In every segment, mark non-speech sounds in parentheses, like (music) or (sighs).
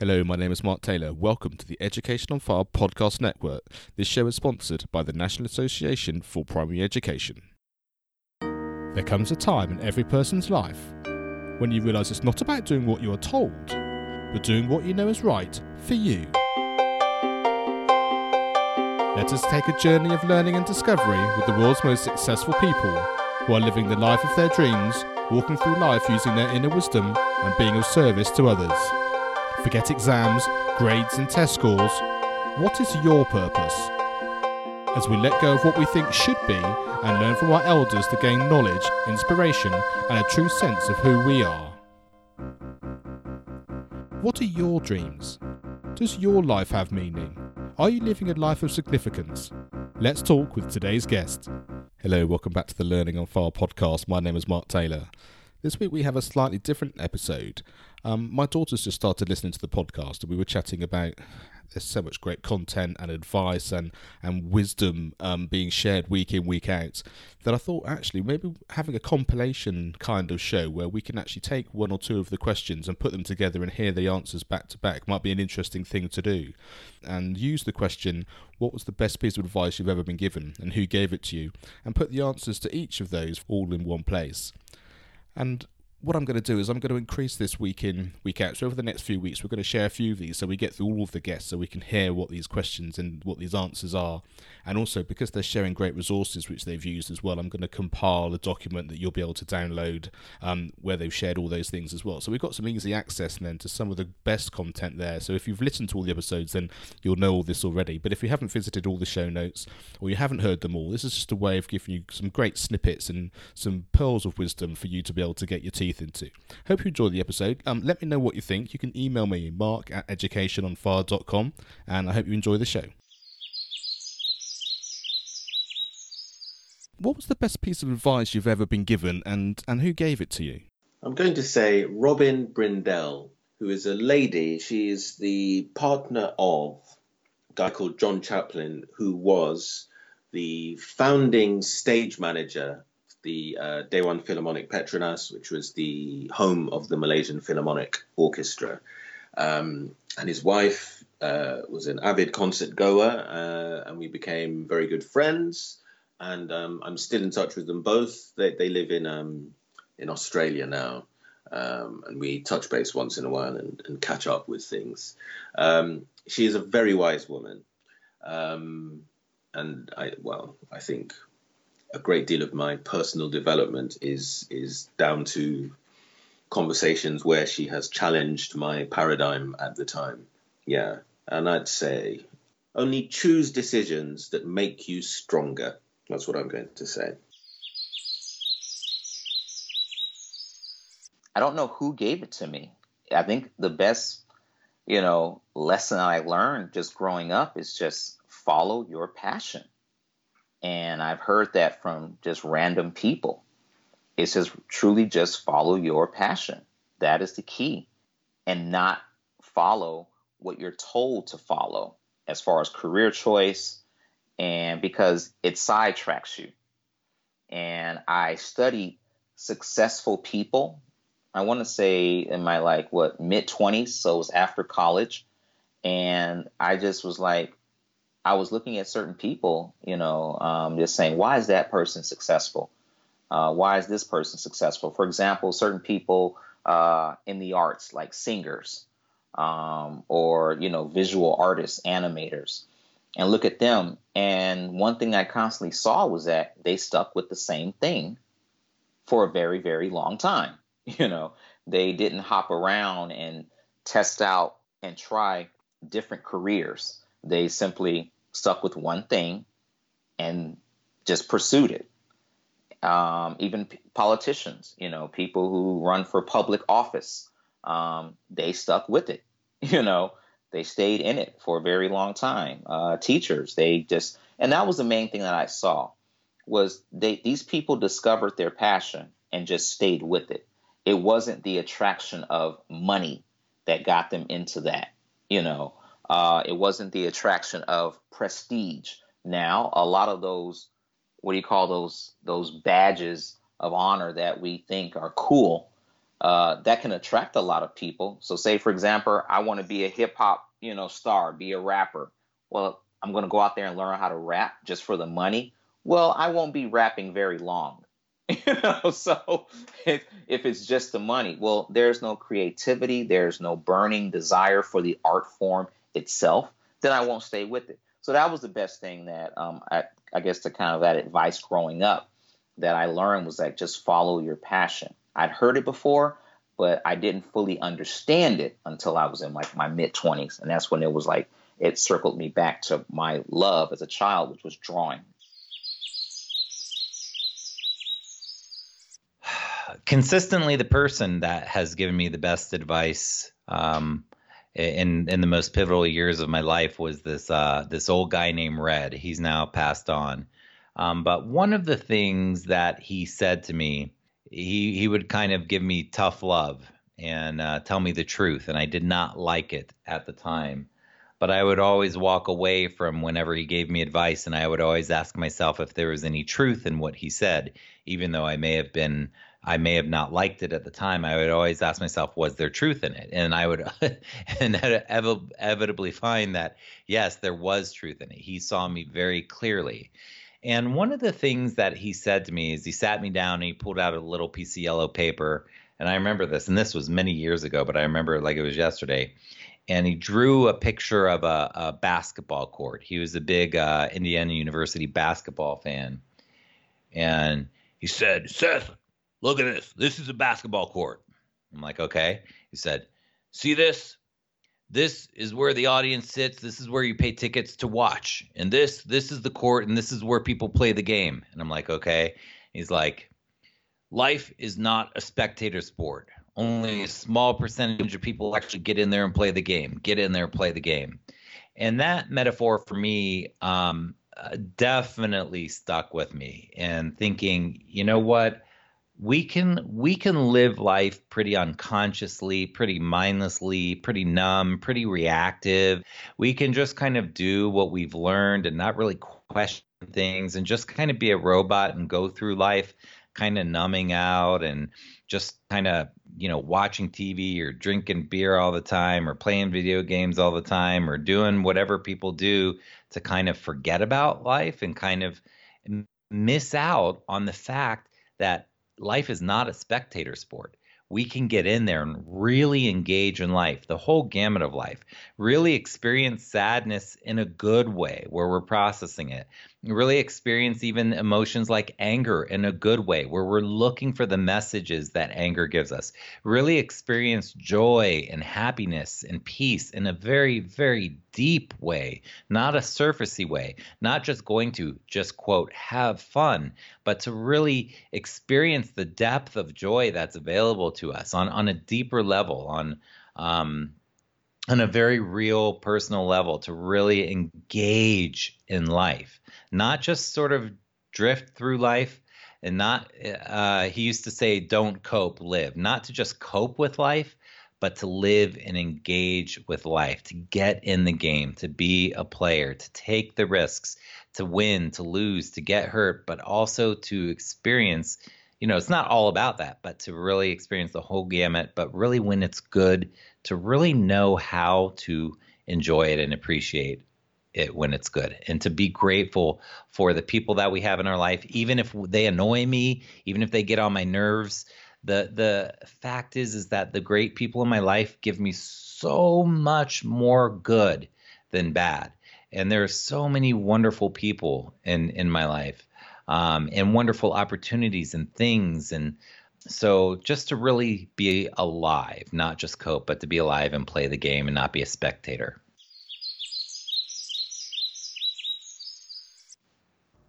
Hello, my name is Mark Taylor. Welcome to the Education on Fire podcast network. This show is sponsored by the National Association for Primary Education. There comes a time in every person's life when you realise it's not about doing what you are told, but doing what you know is right for you. Let us take a journey of learning and discovery with the world's most successful people who are living the life of their dreams, walking through life using their inner wisdom and being of service to others. Forget exams, grades, and test scores. What is your purpose? As we let go of what we think should be and learn from our elders to gain knowledge, inspiration, and a true sense of who we are. What are your dreams? Does your life have meaning? Are you living a life of significance? Let's talk with today's guest. Hello, welcome back to the Learning on Fire podcast. My name is Mark Taylor. This week we have a slightly different episode. Um, my daughter's just started listening to the podcast, and we were chatting about there's so much great content and advice and and wisdom um, being shared week in week out that I thought actually maybe having a compilation kind of show where we can actually take one or two of the questions and put them together and hear the answers back to back might be an interesting thing to do. And use the question what was the best piece of advice you've ever been given and who gave it to you? And put the answers to each of those all in one place. And what I'm going to do is I'm going to increase this week in, week out. So over the next few weeks, we're going to share a few of these so we get through all of the guests so we can hear what these questions and what these answers are. And also, because they're sharing great resources which they've used as well, I'm going to compile a document that you'll be able to download um, where they've shared all those things as well. So we've got some easy access then to some of the best content there. So if you've listened to all the episodes, then you'll know all this already. But if you haven't visited all the show notes or you haven't heard them all, this is just a way of giving you some great snippets and some pearls of wisdom for you to be able to get your teeth into. Hope you enjoyed the episode. Um, let me know what you think. You can email me, mark at educationonfire.com, and I hope you enjoy the show. What was the best piece of advice you've ever been given, and, and who gave it to you? I'm going to say Robin Brindell, who is a lady. She is the partner of a guy called John Chaplin, who was the founding stage manager the uh, Dewan Filharmonik Petronas, which was the home of the Malaysian Philharmonic Orchestra. Um, and his wife uh, was an avid concert goer, uh, and we became very good friends. And um, I'm still in touch with them both. They, they live in um, in Australia now, um, and we touch base once in a while and, and catch up with things. Um, she is a very wise woman, um, and I well, I think a great deal of my personal development is is down to conversations where she has challenged my paradigm at the time. Yeah, and I'd say only choose decisions that make you stronger. That's what I'm going to say. I don't know who gave it to me. I think the best, you know, lesson I learned just growing up is just follow your passion. And I've heard that from just random people. It says truly just follow your passion. That is the key. And not follow what you're told to follow as far as career choice and because it sidetracks you. And I studied successful people. I want to say in my like what mid 20s, so it was after college. And I just was like, I was looking at certain people, you know, um, just saying, why is that person successful? Uh, why is this person successful? For example, certain people uh, in the arts, like singers um, or, you know, visual artists, animators, and look at them. And one thing I constantly saw was that they stuck with the same thing for a very, very long time. (laughs) You know, they didn't hop around and test out and try different careers. They simply stuck with one thing and just pursued it. Um, even p- politicians, you know, people who run for public office, um, they stuck with it. (laughs) You know, they stayed in it for a very long time. Uh, teachers, they just, and that was the main thing that I saw was they these people discovered their passion and just stayed with it. It wasn't the attraction of money that got them into that. You know, uh, it wasn't the attraction of prestige. Now, a lot of those, what do you call those, those badges of honor that we think are cool, uh, that can attract a lot of people. So, say for example, I want to be a hip hop, you know, star, be a rapper. Well, I'm going to go out there and learn how to rap just for the money. Well, I won't be rapping very long. (laughs) you know, so if, if it's just the money, well, there's no creativity, there's no burning desire for the art form itself, then I won't stay with it. So that was the best thing that um, I, I guess the kind of that advice growing up that I learned was like just follow your passion. I'd heard it before, but I didn't fully understand it until I was in like my mid 20s. And that's when it was like, it circled me back to my love as a child, which was drawing. (sighs) Consistently, the person that has given me the best advice um, in in the most pivotal years of my life was this uh, this old guy named Red. He's now passed on. Um, but one of the things that he said to me he he would kind of give me tough love and uh, tell me the truth, and I did not like it at the time. But I would always walk away from whenever he gave me advice, and I would always ask myself if there was any truth in what he said, even though I may have been I may have not liked it at the time. I would always ask myself, was there truth in it? And I would (laughs) inevitably find that yes, there was truth in it. He saw me very clearly. And one of the things that he said to me is he sat me down and he pulled out a little piece of yellow paper. And I remember this, and this was many years ago, but I remember it like it was yesterday. And he drew a picture of a, a basketball court. He was a big uh, Indiana University basketball fan. And he said, Seth, look at this. This is a basketball court. I'm like, okay. He said, see this? this is where the audience sits this is where you pay tickets to watch and this this is the court and this is where people play the game and i'm like okay he's like life is not a spectator sport only a small percentage of people actually get in there and play the game get in there and play the game and that metaphor for me um, uh, definitely stuck with me and thinking you know what we can we can live life pretty unconsciously, pretty mindlessly, pretty numb, pretty reactive. We can just kind of do what we've learned and not really question things and just kind of be a robot and go through life kind of numbing out and just kind of you know watching TV or drinking beer all the time or playing video games all the time or doing whatever people do to kind of forget about life and kind of miss out on the fact that life is not a spectator sport. We can get in there and really engage in life, the whole gamut of life, really experience sadness in a good way where we're processing it, really experience even emotions like anger in a good way, where we're looking for the messages that anger gives us. Really experience joy and happiness and peace in a very, very deep way, not a surfacey way, not just going to just quote, have fun, but to really experience the depth of joy that's available to us on, on a deeper level, on um, on a very real personal level to really engage in life, not just sort of drift through life and not, uh, he used to say, don't cope, live, not to just cope with life, but to live and engage with life, to get in the game, to be a player, to take the risks, to win, to lose, to get hurt, but also to experience you know, it's not all about that, but to really experience the whole gamut, but really when it's good, to really know how to enjoy it and appreciate it when it's good. And to be grateful for the people that we have in our life even if they annoy me even if they get on my nerves. The the fact is is that the great people in my life give me so much more good than bad. And there are so many wonderful people in in my life um, and wonderful opportunities and things. And so just to really be alive, not just cope, but to be alive and play the game and not be a spectator.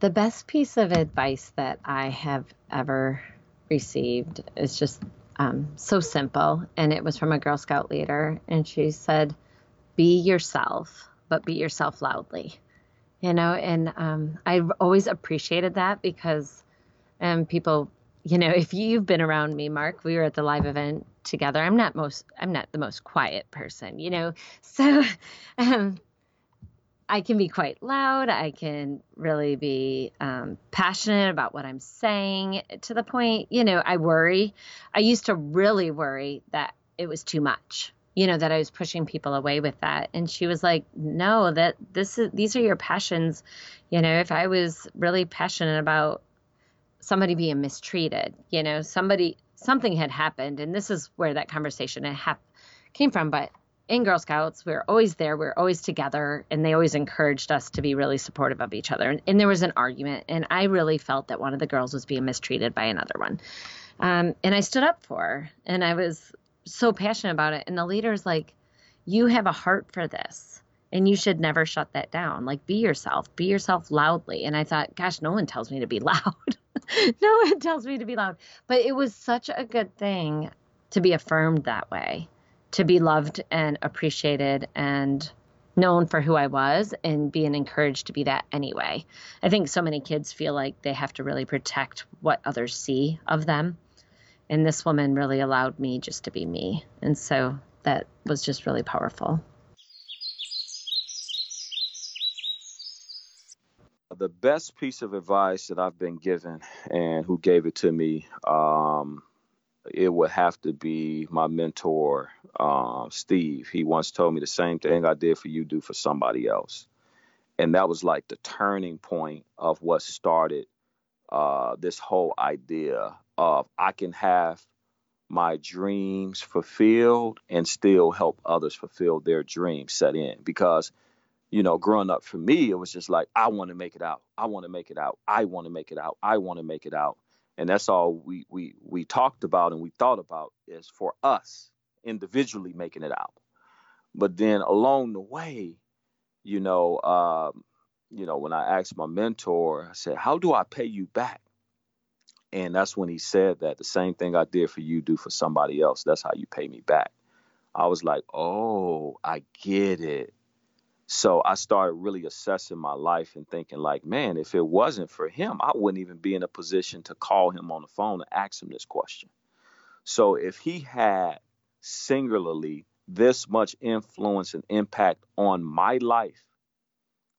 The best piece of advice that I have ever received is just um, so simple. And it was from a Girl Scout leader. And she said, Be yourself, but be yourself loudly you know and um, i've always appreciated that because um, people you know if you've been around me mark we were at the live event together i'm not most i'm not the most quiet person you know (laughs) so um, I can be quite loud. I can really be um, passionate about what I'm saying to the point, you know, I worry. I used to really worry that it was too much, you know, that I was pushing people away with that. And she was like, no, that this is, these are your passions. You know, if I was really passionate about somebody being mistreated, you know, somebody, something had happened. And this is where that conversation hap- came from. But in Girl Scouts, we are always there, we are always together, and they always encouraged us to be really supportive of each other. And, and, there was an argument, and I really felt that one of the girls was being mistreated by another one. Um, and I stood up for her, and I was so passionate about it. And the leader's like, You have a heart for this, and you should never shut that down. Like, be yourself, be yourself loudly. And I thought, Gosh, no one tells me to be (laughs) loud. no one tells me to be loud. But it was such a good thing to be affirmed that way to be loved and appreciated and known for who I was and being encouraged to be that anyway. I think so many kids feel like they have to really protect what others see of them. And this woman really allowed me just to be me. And so that was just really powerful. The best piece of advice that I've been given and who gave it to me um, it would have to be my mentor, uh, Steve. He once told me the same thing I did for you, do for somebody else. And that was like the turning point of what started uh, this whole idea of I can have my dreams fulfilled and still help others fulfill their dreams set in. Because, you know, growing up for me, it was just like, I want to make it out. I want to make it out. I want to make it out. I want to make it out and that's all we we we talked about and we thought about is for us individually making it out but then along the way you know um, you know when i asked my mentor i said how do i pay you back and that's when he said that the same thing i did for you do for somebody else that's how you pay me back i was like oh i get it so I started really assessing my life and thinking, like, man, if it wasn't for him, I wouldn't even be in a position to call him on the phone and ask him this question. So if he had singularly this much influence and impact on my life,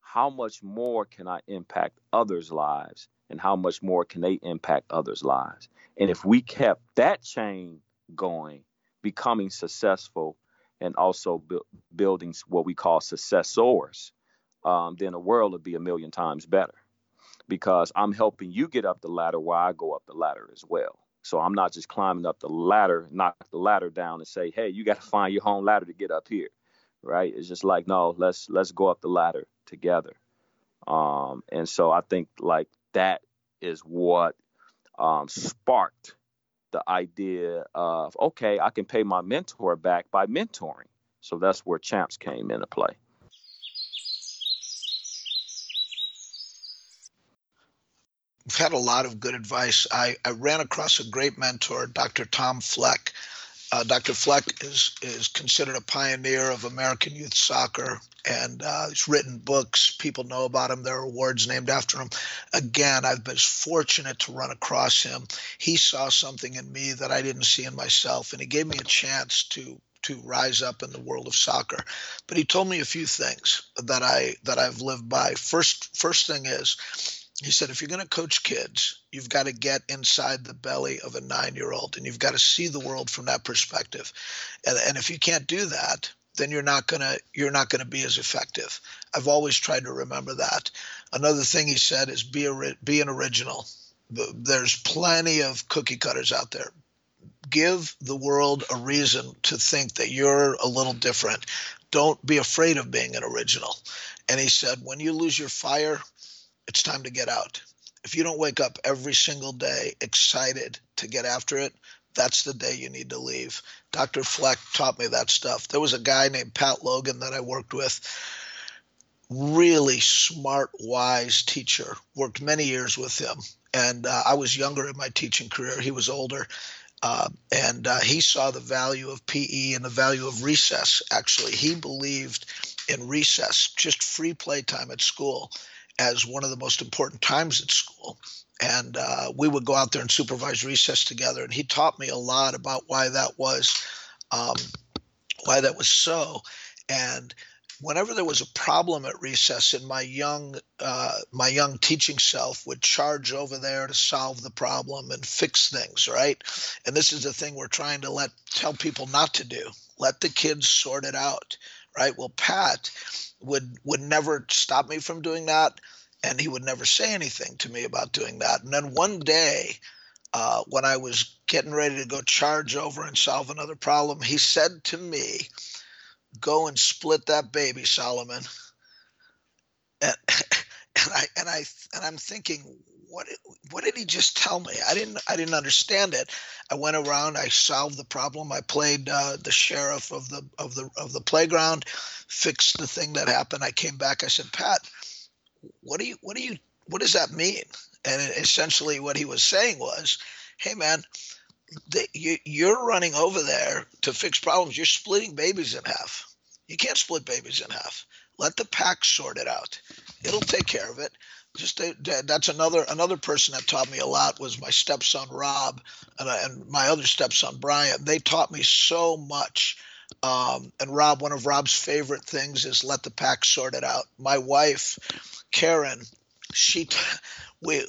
how much more can I impact others' lives? And how much more can they impact others' lives? And if we kept that chain going, becoming successful and also bu- building what we call successors, um, then the world would be a million times better because I'm helping you get up the ladder while I go up the ladder as well. So I'm not just climbing up the ladder, knock the ladder down and say, "Hey, you got to find your own ladder to get up here." Right? It's just like, no, let's let's go up the ladder together. Um, and so I think like that is what um, sparked the idea of okay, I can pay my mentor back by mentoring. So that's where champs came into play. We've had a lot of good advice. I, I ran across a great mentor, Dr. Tom Fleck, uh, Dr. Fleck is is considered a pioneer of American youth soccer, and uh, he's written books. People know about him. There are awards named after him. Again, I've been fortunate to run across him. He saw something in me that I didn't see in myself, and he gave me a chance to to rise up in the world of soccer. But he told me a few things that I that I've lived by. First first thing is he said, if you're going to coach kids, you've got to get inside the belly of a nine year old and you've got to see the world from that perspective. And, and if you can't do that, then you're not gonna you're not gonna be as effective. I've always tried to remember that. Another thing he said is be a, be an original. There's plenty of cookie cutters out there. Give the world a reason to think that you're a little different. Don't be afraid of being an original. And he said, when you lose your fire, it's time to get out. If you don't wake up every single day excited to get after it, that's the day you need to leave. Dr. Fleck taught me that stuff. There was a guy named Pat Logan that I worked with, really smart, wise teacher. Worked many years with him. And uh, I was younger in my teaching career, he was older. Uh, and uh, he saw the value of PE and the value of recess, actually. He believed in recess, just free playtime at school as one of the most important times at school. And uh, we would go out there and supervise recess together. And he taught me a lot about why that was, um, why that was so. And whenever there was a problem at recess, and my young uh, my young teaching self would charge over there to solve the problem and fix things, right? And this is the thing we're trying to let tell people not to do. Let the kids sort it out, right? Well, Pat would would never stop me from doing that, and he would never say anything to me about doing that. And then one day. Uh, when I was getting ready to go charge over and solve another problem, he said to me, go and split that baby, Solomon. (laughs) And, and I and I and I'm thinking, what what did he just tell me? I didn't I didn't understand it. I went around, I solved the problem. I played uh, the sheriff of the of the of the playground, fixed the thing that happened. I came back. I said, Pat, what do you what do you what does that mean? And essentially, what he was saying was, hey man, the, you, you're running over there to fix problems. You're splitting babies in half. You can't split babies in half. Let the pack sort it out. It'll take care of it. Just that's another another person that taught me a lot was my stepson Rob and, and my other stepson Brian. They taught me so much. Um, and Rob, one of Rob's favorite things is let the pack sort it out. My wife, Karen, she (laughs) with,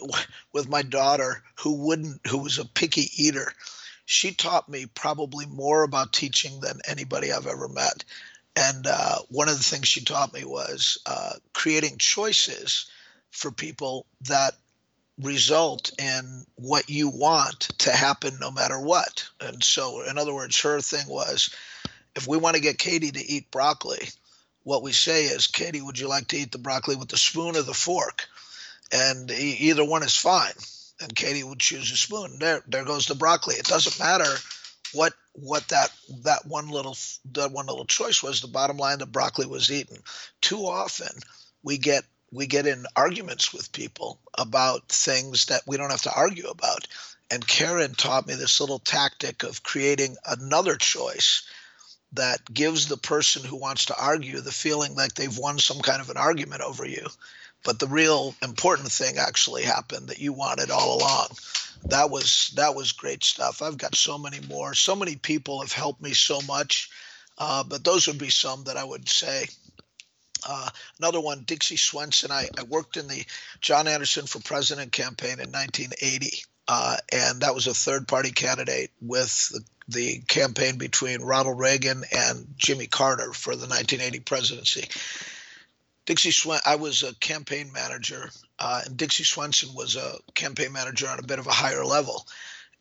with my daughter who wouldn't who was a picky eater she taught me probably more about teaching than anybody i've ever met and uh, one of the things she taught me was uh, creating choices for people that result in what you want to happen no matter what and so in other words her thing was if we want to get katie to eat broccoli what we say is katie would you like to eat the broccoli with the spoon or the fork and either one is fine. And Katie would choose a spoon. There, there goes the broccoli. It doesn't matter what what that that one little that one little choice was. The bottom line, the broccoli was eaten. Too often, we get we get in arguments with people about things that we don't have to argue about. And Karen taught me this little tactic of creating another choice that gives the person who wants to argue the feeling like they've won some kind of an argument over you. But the real important thing actually happened that you wanted all along. That was that was great stuff. I've got so many more. So many people have helped me so much. Uh, but those would be some that i would say uh, another one dixie swenson I, I, worked in the john anderson for president campaign in 1980 uh, and that was a third party candidate with the, the campaign between ronald reagan and jimmy carter for the 1980 presidency Dixie Swen, I was a campaign manager, uh, and Dixie Swenson was a campaign manager on a bit of a higher level.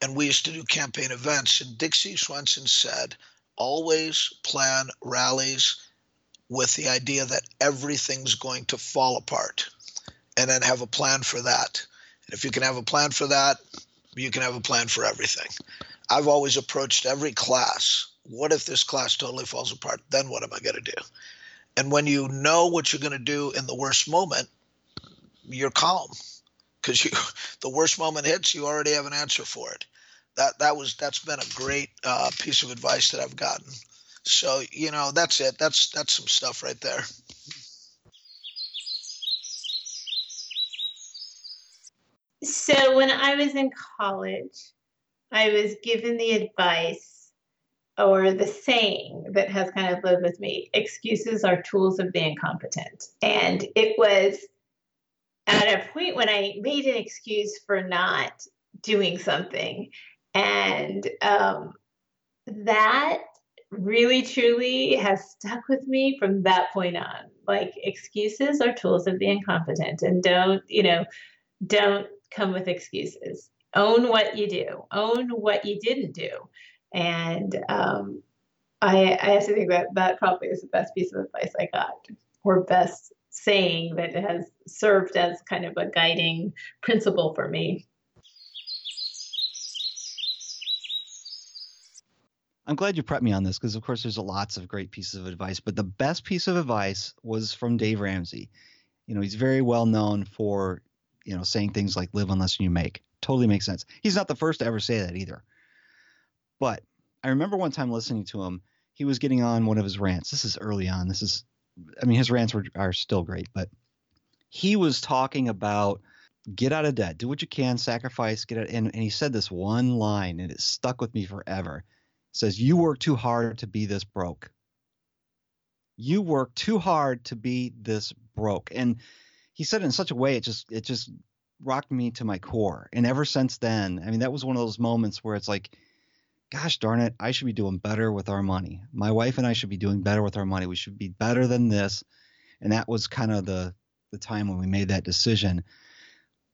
And we used to do campaign events. And Dixie Swenson said, always plan rallies with the idea that everything's going to fall apart and then have a plan for that. And if you can have a plan for that, you can have a plan for everything. I've always approached every class what if this class totally falls apart? Then what am I going to do? And when you know what you're going to do in the worst moment, you're calm because you (laughs) the worst moment hits, you already have an answer for it. That that was that's been a great uh, piece of advice that I've gotten. So you know that's it. That's that's some stuff right there. So when I was in college, I was given the advice or the saying that has kind of lived with me excuses are tools of the incompetent. And it was at a point when I made an excuse for not doing something. And um, that really truly has stuck with me from that point on. Like excuses are tools of the incompetent and don't, you know, don't come with excuses. Own what you do, own what you didn't do. And um, I, I to think that that probably is the best piece of advice I got, or best saying that has served as kind of a guiding principle for me. I'm glad you prepped me on this because, of course, there's lots of great pieces of advice, but the best piece of advice was from Dave Ramsey. You know, he's very well known for, you know, saying things like "live unless you make." Totally makes sense. He's not the first to ever say that either. But I remember one time listening to him, he was getting on one of his rants. This is early on. This is, I mean, his rants were, are still great, but he was talking about get out of debt, do what you can, sacrifice, get out. And, and he said this one line, and it stuck with me forever. Says, You work too hard to be this broke. You work too hard to be this broke. And he said it in such a way it just it just rocked me to my core. And ever since then, I mean, that was one of those moments where it's like, gosh darn it, I should be doing better with our money. My wife and I should be doing better with our money. We should be better than this. And that was kind of the the time when we made that decision.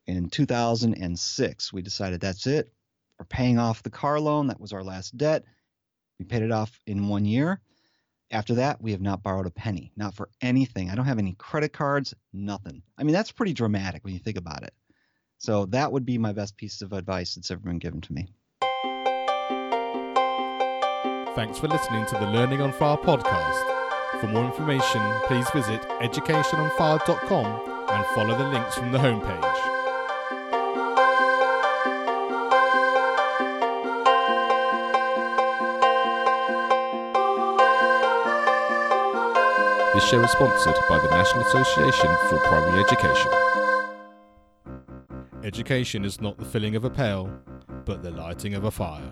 In 2006, we decided that's it. We're paying off the car loan. That was our last debt. We paid it off in one year. After that, we have not borrowed a penny, not for anything. I don't have any credit cards, nothing. I mean, that's pretty dramatic when you think about it. So that would be my best piece of advice that's ever been given to me. Thanks for listening to the Learning on Fire podcast. For more information, please visit educationonfire.com and follow the links from the homepage. This show is sponsored by the National Association for Primary Education. Education is not the filling of a pail, but the lighting of a fire.